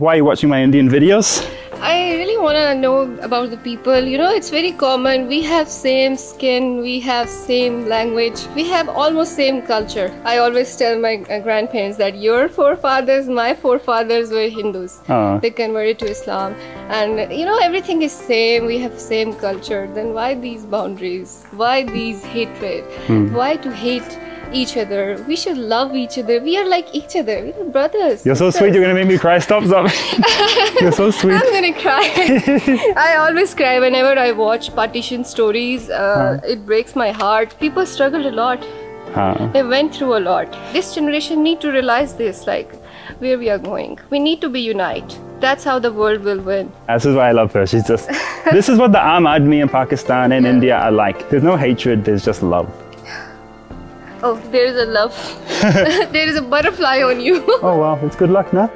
Why are you watching my Indian videos? I really want to know about the people. You know, it's very common. We have same skin, we have same language, we have almost same culture. I always tell my uh, grandparents that your forefathers, my forefathers were Hindus. Oh. They converted to Islam, and you know everything is same. We have same culture. Then why these boundaries? Why these hatred? Why to hate? Each other. We should love each other. We are like each other. We are brothers. You're so sweet, you're gonna make me cry. Stop, stop. you're so sweet. I'm gonna cry. I always cry whenever I watch partition stories. Uh, It breaks my heart. People struggled a lot. Huh. They went through a lot. This generation need to realize this, like where we are going. We need to be unite. That's how the world will win. This is why I love her. She's just. this is what the Aam Aadmi in Pakistan and India are like. There's no hatred, there's just love. Oh, there is a love. there is a butterfly on you. Oh wow. it's good luck, no?